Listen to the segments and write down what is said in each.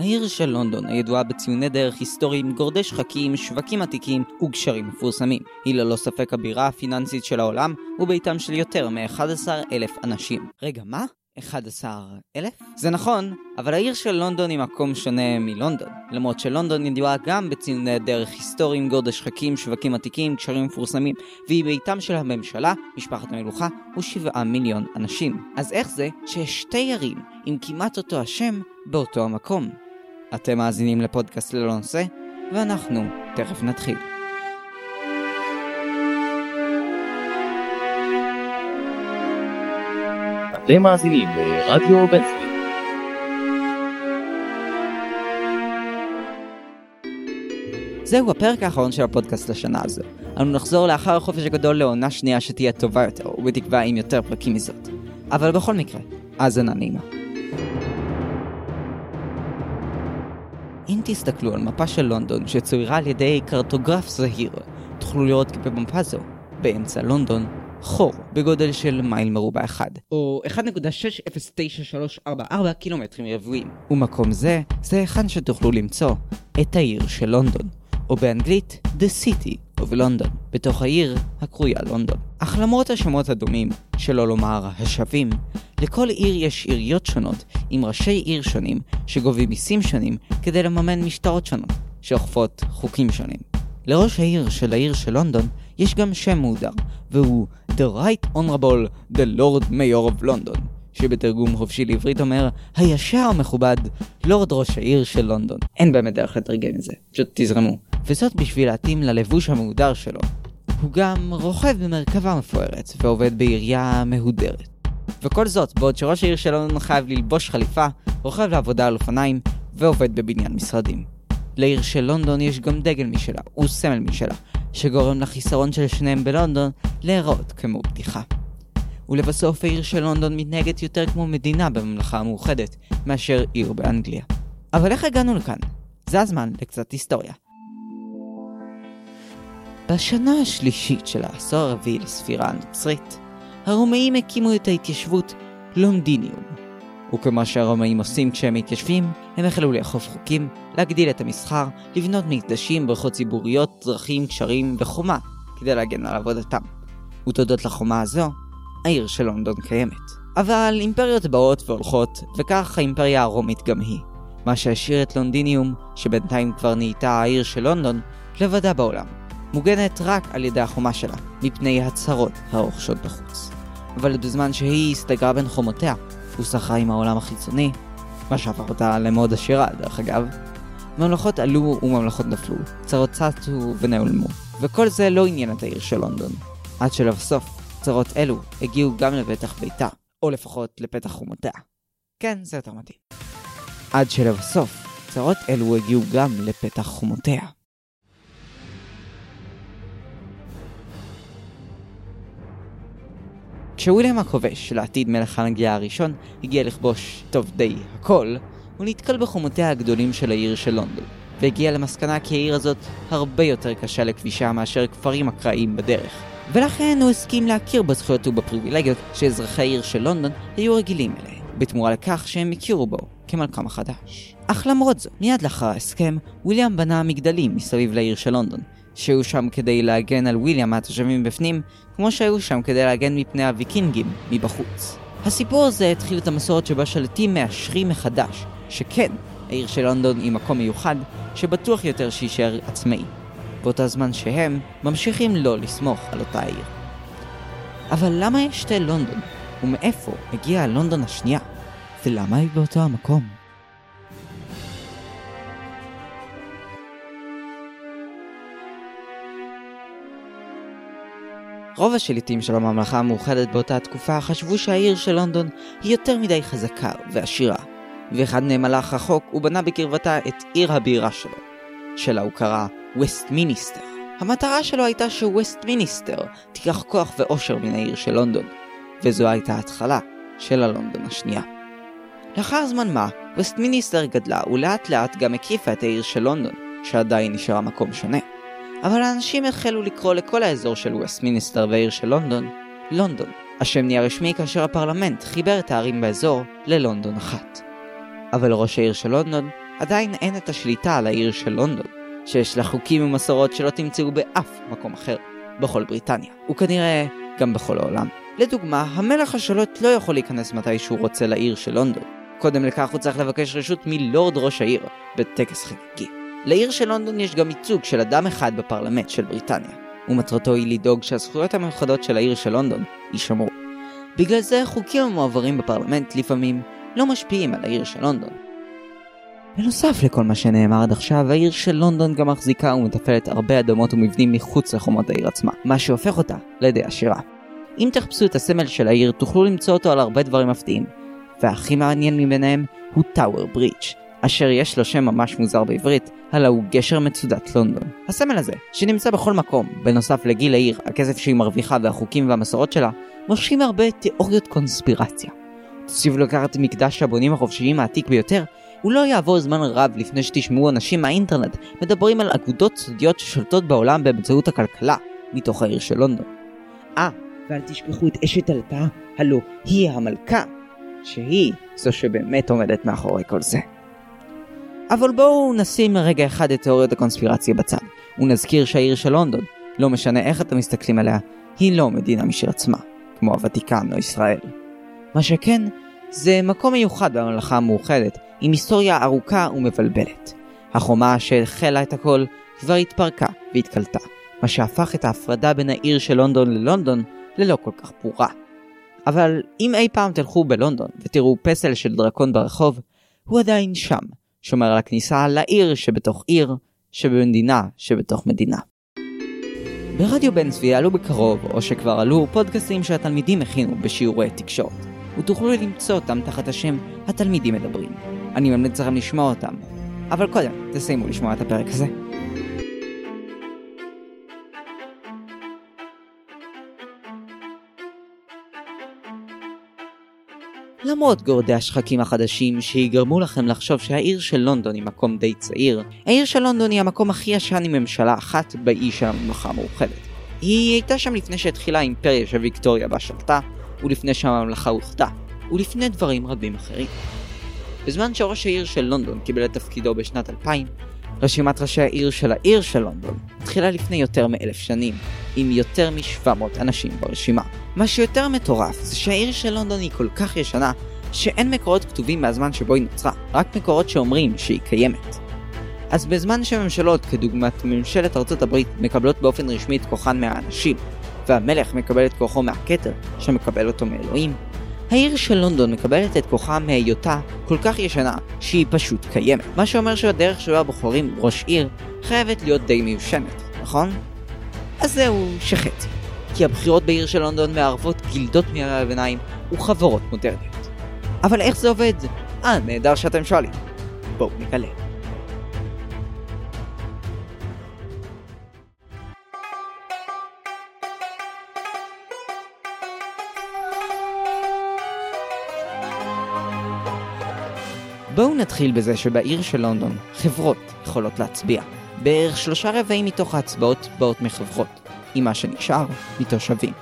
העיר של לונדון הידועה בציוני דרך היסטוריים, גורדי שחקים, שווקים עתיקים וגשרים מפורסמים. היא ללא ספק הבירה הפיננסית של העולם, וביתם של יותר מ-11 אלף אנשים. רגע, מה? 11 אלף? זה נכון, אבל העיר של לונדון היא מקום שונה מלונדון. למרות שלונדון ידועה גם בציוני דרך היסטוריים, גורדי שחקים, שווקים עתיקים, קשרים מפורסמים, והיא ביתם של הממשלה, משפחת המלוכה, ושבעה מיליון אנשים. אז איך זה שיש שתי ערים עם כמעט אותו השם באותו המקום? אתם מאזינים לפודקאסט ללא נושא, ואנחנו תכף נתחיל. אתם מאזינים לרדיו צבי. זהו הפרק האחרון של הפודקאסט לשנה הזו. אנו נחזור לאחר החופש הגדול לעונה שנייה שתהיה טובה יותר, ובתקווה עם יותר פרקים מזאת. אבל בכל מקרה, האזנה נעימה. תסתכלו על מפה של לונדון שצוירה על ידי קרטוגרף זהיר, תוכלו לראות כי במפה זו, באמצע לונדון, חור בגודל של מייל מרובע אחד, או 1.609344 קילומטרים רבועים. ומקום זה, זה היכן שתוכלו למצוא את העיר של לונדון, או באנגלית The City London, בתוך העיר הקרויה לונדון. אך למרות השמות הדומים, שלא לומר השווים, לכל עיר יש עיריות שונות עם ראשי עיר שונים שגובים מיסים שונים כדי לממן משטרות שונות, שאוכפות חוקים שונים. לראש העיר של העיר של לונדון יש גם שם מהודר, והוא The Right Honorable The Lord Mayor of London, שבתרגום חופשי לעברית אומר, הישר המכובד, לורד ראש העיר של לונדון. אין באמת דרך לתרגם את זה, פשוט תזרמו. וזאת בשביל להתאים ללבוש המהודר שלו. הוא גם רוכב במרכבה מפוארת, ועובד בעירייה מהודרת. וכל זאת, בעוד שראש העיר של לונדון חייב ללבוש חליפה, רוכב לעבודה על אופניים, ועובד בבניין משרדים. לעיר של לונדון יש גם דגל משלה, וסמל משלה, שגורם לחיסרון של שניהם בלונדון להיראות כמו בדיחה. ולבסוף העיר של לונדון מתנהגת יותר כמו מדינה בממלכה המאוחדת, מאשר עיר באנגליה. אבל איך הגענו לכאן? זה הזמן לקצת היסטוריה. בשנה השלישית של העשור הרביעי לספירה הנוצרית, הרומאים הקימו את ההתיישבות לונדיניום. וכמו שהרומאים עושים כשהם מתיישבים, הם החלו לאכוף חוקים, להגדיל את המסחר, לבנות מקדשים, בריכות ציבוריות, דרכים, קשרים וחומה, כדי להגן על עבודתם. ותודות לחומה הזו, העיר של לונדון קיימת. אבל אימפריות באות והולכות, וכך האימפריה הרומית גם היא. מה שהשאיר את לונדיניום, שבינתיים כבר נהייתה העיר של לונדון, לבדה בעולם. מוגנת רק על ידי החומה שלה, מפני הצהרות הרוכשות בחוץ. אבל בזמן שהיא הסתגרה בין חומותיה, ושחה עם העולם החיצוני, מה שהפך אותה למאוד עשירה דרך אגב, ממלכות עלו וממלכות נפלו, צרות צצו ונעלמו, וכל זה לא עניין את העיר של לונדון. עד שלבסוף, צרות אלו הגיעו גם לפתח ביתה, או לפחות לפתח חומותיה. כן, זה יותר מתאים. עד שלבסוף, צרות אלו הגיעו גם לפתח חומותיה. כשוויליאם הכובש, לעתיד מלך האנגליה הראשון, הגיע לכבוש טוב די הכל, הוא נתקל בחומותיה הגדולים של העיר של לונדון, והגיע למסקנה כי העיר הזאת הרבה יותר קשה לכבישה מאשר כפרים אקראיים בדרך. ולכן הוא הסכים להכיר בזכויות ובפריבילגיות שאזרחי העיר של לונדון היו רגילים אליהם, בתמורה לכך שהם הכירו בו כמלכם החדש. אך למרות זאת, מיד לאחר ההסכם, וויליאם בנה מגדלים מסביב לעיר של לונדון, שהיו שם כדי להגן על וויליאם מהתושבים בפנים, כמו שהיו שם כדי להגן מפני הוויקינגים מבחוץ. הסיפור הזה התחיל את המסורת שבה שלטים מאשרים מחדש, שכן, העיר של לונדון היא מקום מיוחד, שבטוח יותר שיישאר עצמאי. באותה זמן שהם ממשיכים לא לסמוך על אותה העיר. אבל למה יש שתי לונדון? ומאיפה הגיעה לונדון השנייה? ולמה היא באותו המקום? רוב השליטים של הממלכה המאוחדת באותה תקופה חשבו שהעיר של לונדון היא יותר מדי חזקה ועשירה, ואחד מהם הלך רחוק ובנה בקרבתה את עיר הבירה שלו, שלה הוא קרא ווסטמיניסטר. המטרה שלו הייתה שווסטמיניסטר תיקח כוח ועושר מן העיר של לונדון, וזו הייתה ההתחלה של הלונדון השנייה. לאחר זמן מה, ווסטמיניסטר גדלה ולאט לאט גם הקיפה את העיר של לונדון, שעדיין נשארה מקום שונה. אבל האנשים החלו לקרוא לכל האזור של ווסטמיניסטר והעיר של לונדון, לונדון. השם נהיה רשמי כאשר הפרלמנט חיבר את הערים באזור ללונדון אחת. אבל ראש העיר של לונדון עדיין אין את השליטה על העיר של לונדון, שיש לה חוקים ומסורות שלא תמצאו באף מקום אחר, בכל בריטניה, וכנראה גם בכל העולם. לדוגמה, המלך השלוט לא יכול להיכנס מתי שהוא רוצה לעיר של לונדון. קודם לכך הוא צריך לבקש רשות מלורד ראש העיר, בטקס חגיגי. לעיר של לונדון יש גם ייצוג של אדם אחד בפרלמנט של בריטניה, ומטרתו היא לדאוג שהזכויות המיוחדות של העיר של לונדון יישמרו. בגלל זה חוקים המועברים בפרלמנט לפעמים לא משפיעים על העיר של לונדון. בנוסף לכל מה שנאמר עד עכשיו, העיר של לונדון גם מחזיקה ומתפעלת הרבה אדמות ומבנים מחוץ לחומות העיר עצמה, מה שהופך אותה לידי עשירה. אם תחפשו את הסמל של העיר, תוכלו למצוא אותו על הרבה דברים מפתיעים, והכי מעניין מביניהם הוא טאוור ברידג', אשר יש לו שם ממש מוזר בעברית, הלא הוא גשר מצודת לונדון. הסמל הזה, שנמצא בכל מקום, בנוסף לגיל העיר, הכסף שהיא מרוויחה והחוקים והמסורות שלה, מושכים הרבה תיאוריות קונספירציה. תוסיפו לקחת מקדש הבונים החופשיים העתיק ביותר, הוא לא יעבור זמן רב לפני שתשמעו אנשים מהאינטרנט מדברים על אגודות סודיות ששולטות בעולם באמצעות הכלכלה, מתוך העיר של לונדון. אה, ואל תשכחו את אשת אלתה, הלו היא המלכה, שהיא זו שבאמת עומדת מאחורי כל זה. אבל בואו נשים רגע אחד את תיאוריות הקונספירציה בצד, ונזכיר שהעיר של לונדון, לא משנה איך אתם מסתכלים עליה, היא לא מדינה משל עצמה, כמו הוותיקן או ישראל. מה שכן, זה מקום מיוחד בממלכה המאוחדת, עם היסטוריה ארוכה ומבלבלת. החומה שהחלה את הכל כבר התפרקה והתקלטה, מה שהפך את ההפרדה בין העיר של לונדון ללונדון ללא כל כך ברורה. אבל אם אי פעם תלכו בלונדון ותראו פסל של דרקון ברחוב, הוא עדיין שם, שומר על הכניסה לעיר שבתוך עיר, שבמדינה שבתוך מדינה. ברדיו בן צבי עלו בקרוב, או שכבר עלו, פודקאסים שהתלמידים הכינו בשיעורי תקשורת, ותוכלו למצוא אותם תחת השם התלמידים מדברים. אני ממליץ לכם לשמוע אותם. אבל קודם, תסיימו לשמוע את הפרק הזה. למרות גורדי השחקים החדשים שיגרמו לכם לחשוב שהעיר של לונדון היא מקום די צעיר, העיר של לונדון היא המקום הכי ישן עם ממשלה אחת באי של הממלכה המאוחדת. היא הייתה שם לפני שהתחילה האימפריה של ויקטוריה בה שלטה, ולפני שהממלכה אוחדה, ולפני דברים רבים אחרים. בזמן שראש העיר של לונדון קיבל את תפקידו בשנת 2000, רשימת ראשי העיר של העיר של לונדון התחילה לפני יותר מאלף שנים, עם יותר מ-700 אנשים ברשימה. מה שיותר מטורף זה שהעיר של לונדון היא כל כך ישנה, שאין מקורות כתובים מהזמן שבו היא נוצרה, רק מקורות שאומרים שהיא קיימת. אז בזמן שממשלות כדוגמת ממשלת ארצות הברית מקבלות באופן רשמי את כוחן מהאנשים, והמלך מקבל את כוחו מהכתר, שמקבל אותו מאלוהים, העיר של לונדון מקבלת את כוחה מהיותה כל כך ישנה שהיא פשוט קיימת. מה שאומר שהדרך שבה בוחרים ראש עיר חייבת להיות די מיושנת, נכון? אז זהו שחצי. כי הבחירות בעיר של לונדון מערבות גילדות מימי הביניים וחברות מודרניות. אבל איך זה עובד? אה, נהדר שאתם שואלים. בואו נגלה. בואו נתחיל בזה שבעיר של לונדון, חברות יכולות להצביע. בערך שלושה רבעים מתוך ההצבעות באות מחברות, עם מה שנשאר מתושבים.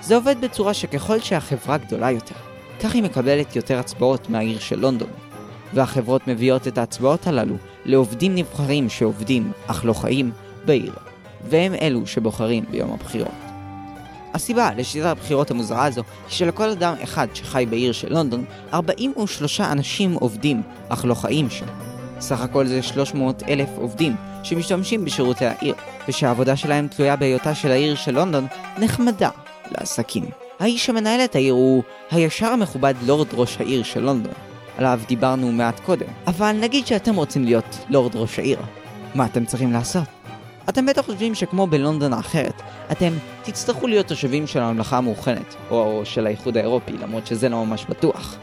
זה עובד בצורה שככל שהחברה גדולה יותר, כך היא מקבלת יותר הצבעות מהעיר של לונדון. והחברות מביאות את ההצבעות הללו לעובדים נבחרים שעובדים, אך לא חיים, בעיר. והם אלו שבוחרים ביום הבחירות. הסיבה לשיטת הבחירות המוזרה הזו היא שלכל אדם אחד שחי בעיר של לונדון, 43 אנשים עובדים, אך לא חיים שם. סך הכל זה 300 אלף עובדים שמשתמשים בשירותי העיר, ושהעבודה שלהם תלויה בהיותה של העיר של לונדון נחמדה לעסקים. האיש שמנהל את העיר הוא הישר המכובד לורד ראש העיר של לונדון, עליו דיברנו מעט קודם. אבל נגיד שאתם רוצים להיות לורד ראש העיר, מה אתם צריכים לעשות? אתם בטח חושבים שכמו בלונדון האחרת, אתם תצטרכו להיות תושבים של הממלכה המאוחדת, או של האיחוד האירופי, למרות שזה לא ממש בטוח,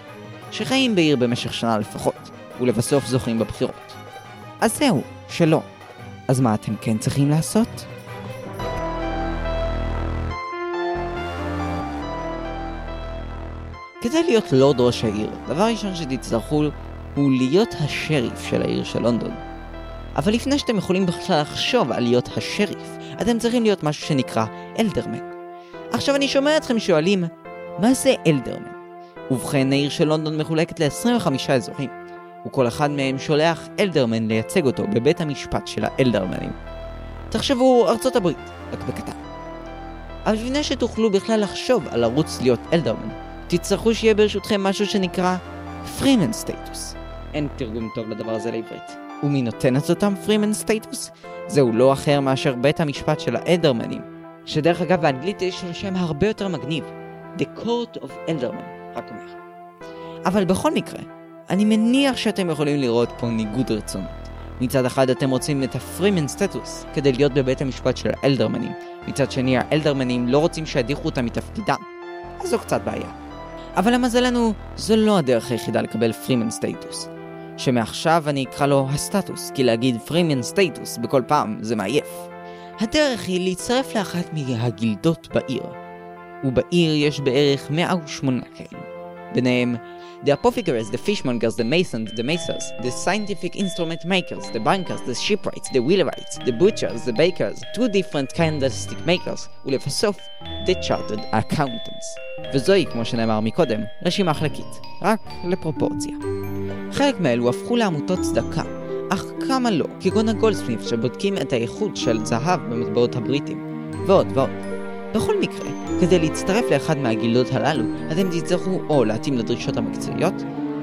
שחיים בעיר במשך שנה לפחות, ולבסוף זוכים בבחירות. אז זהו, שלא. אז מה אתם כן צריכים לעשות? כדי להיות לורד ראש העיר, דבר ראשון שתצטרכו הוא להיות השריף של העיר של לונדון. אבל לפני שאתם יכולים בכלל לחשוב על להיות השריף, אתם צריכים להיות משהו שנקרא אלדרמן. עכשיו אני שומע אתכם שואלים, מה זה אלדרמן? ובכן, העיר של לונדון מחולקת ל-25 אזורים, וכל אחד מהם שולח alderman לייצג אותו בבית המשפט של האלדרמנים. תחשבו ארצות הברית, רק בקטן. אבל לפני שתוכלו בכלל לחשוב על לרוץ להיות alderman, תצטרכו שיהיה ברשותכם משהו שנקרא freeman status. אין תרגום טוב לדבר הזה לעברית. ומי נותן את אותם freeman status? זהו לא אחר מאשר בית המשפט של האלדרמנים, שדרך אגב באנגלית יש לו שם הרבה יותר מגניב, The Court of Aldermen, רק אומר. אבל בכל מקרה, אני מניח שאתם יכולים לראות פה ניגוד רצונות. מצד אחד אתם רוצים את הפרימן סטטוס כדי להיות בבית המשפט של האלדרמנים, מצד שני האלדרמנים לא רוצים שידיחו אותם מתפקידם. אז זו קצת בעיה. אבל למזלנו, זו לא הדרך היחידה לקבל פרימן סטטוס. שמעכשיו אני אקרא לו הסטטוס, כי להגיד פרימן סטטוס בכל פעם זה מעייף. הדרך היא להצטרף לאחת מהגילדות בעיר. ובעיר יש בערך 108 כאלו. ביניהם the apothecaries, the fishmongers, the masons, the masers, the scientific instrument makers, the bankers, the shipwrights, the wheelwrights, the butchers, the bakers, two different candlestick makers, ולבסוף, the chartered accountants. וזוהי, כמו שנאמר מקודם, רשימה חלקית, רק לפרופורציה. חלק מאלו הפכו לעמותות צדקה, אך כמה לא, כגון הגולדסמיף שבודקים את האיכות של זהב במטבעות הבריטים, ועוד ועוד. בכל מקרה, כדי להצטרף לאחד מהגילדות הללו, אתם תצטרכו או להתאים לדרישות המקצועיות,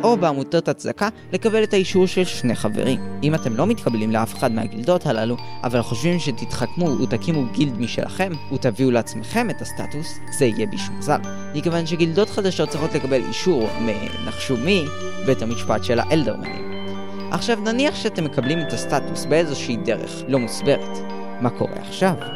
או בעמותות הצדקה לקבל את האישור של שני חברים. אם אתם לא מתקבלים לאף אחד מהגילדות הללו, אבל חושבים שתתחכמו ותקימו גילד משלכם, ותביאו לעצמכם את הסטטוס, זה יהיה בשום מזל. מכיוון שגילדות חדשות צריכות לקבל אישור מנחשו מי, בית המשפט של האלדרמנים. עכשיו נניח שאתם מקבלים את הסטטוס באיזושהי דרך לא מוסברת. מה קורה עכשיו?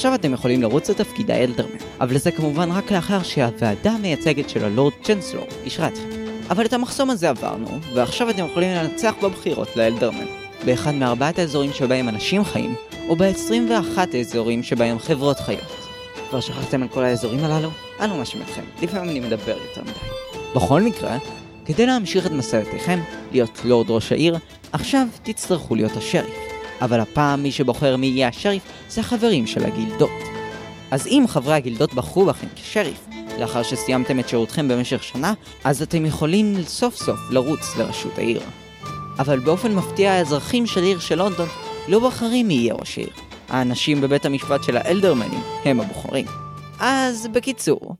עכשיו אתם יכולים לרוץ לתפקיד האלדרמן, אבל זה כמובן רק לאחר שהוועדה המייצגת של הלורד צ'נסלור אישרה אתכם. אבל את המחסום הזה עברנו, ועכשיו אתם יכולים לנצח בבחירות לאלדרמן. באחד מארבעת האזורים שבהם אנשים חיים, או ב-21 האזורים שבהם חברות חיות. כבר שכחתם על כל האזורים הללו? אנו מאשים אתכם, לפעמים אני מדבר יותר מדי. בכל מקרה, כדי להמשיך את מסעותיכם, להיות לורד ראש העיר, עכשיו תצטרכו להיות השריף. אבל הפעם מי שבוחר מי יהיה השריף זה החברים של הגילדות. אז אם חברי הגילדות בחרו בכם כשריף, לאחר שסיימתם את שירותכם במשך שנה, אז אתם יכולים סוף סוף לרוץ לראשות העיר. אבל באופן מפתיע האזרחים של עיר של לונדון לא בוחרים מי יהיה ראש העיר. האנשים בבית המשפט של האלדרמנים הם הבוחרים. אז בקיצור,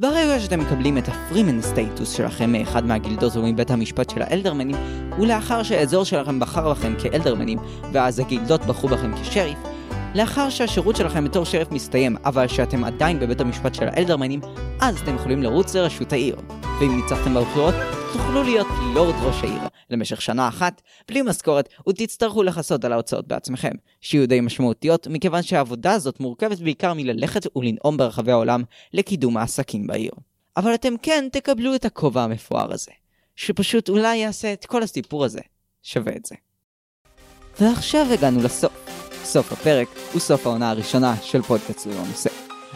ברגע שאתם מקבלים את הפרימן סטייטוס שלכם מאחד מהגילדות ומבית המשפט של האלדרמנים, ולאחר שהאזור שלכם בחר בכם כאלדרמנים, ואז הגילדות בחרו בכם כשריף, לאחר שהשירות שלכם בתור שריף מסתיים, אבל שאתם עדיין בבית המשפט של האלדרמנים, אז אתם יכולים לרוץ לראשות העיר. ואם ניצחתם בבחירות, תוכלו להיות לורד ראש העיר למשך שנה אחת, בלי משכורת, ותצטרכו לכסות על ההוצאות בעצמכם, שיהיו די משמעותיות, מכיוון שהעבודה הזאת מורכבת בעיקר מללכת ולנאום ברחבי העולם לקידום העסקים בעיר. אבל אתם כן תקבלו את הכובע המפואר הזה, שפשוט אולי יעשה את כל הסיפור הזה שווה את זה. ועכשיו הגענו לסוף. סוף הפרק הוא סוף העונה הראשונה של פודקאסט ללא נושא.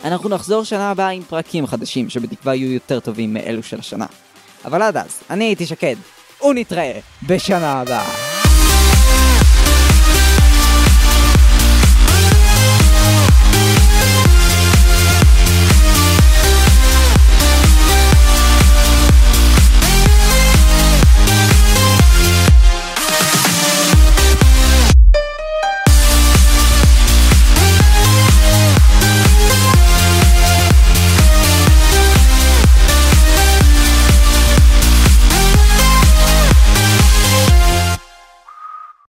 אנחנו נחזור שנה הבאה עם פרקים חדשים שבתקווה יהיו יותר טובים מאלו של השנה. אבל עד אז, אני הייתי שקד, ונתראה בשנה הבאה.